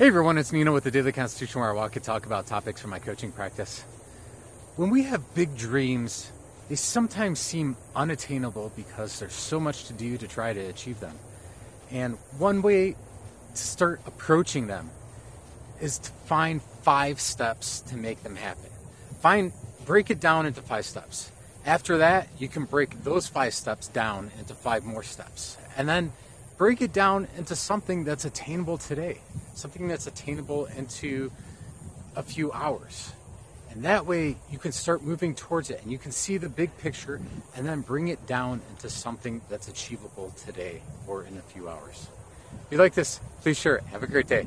Hey everyone, it's Nino with the Daily Constitution where I walk and talk about topics from my coaching practice. When we have big dreams, they sometimes seem unattainable because there's so much to do to try to achieve them. And one way to start approaching them is to find five steps to make them happen. Find break it down into five steps. After that, you can break those five steps down into five more steps. And then break it down into something that's attainable today, something that's attainable into a few hours. And that way you can start moving towards it and you can see the big picture and then bring it down into something that's achievable today or in a few hours. If you like this, please share it. Have a great day.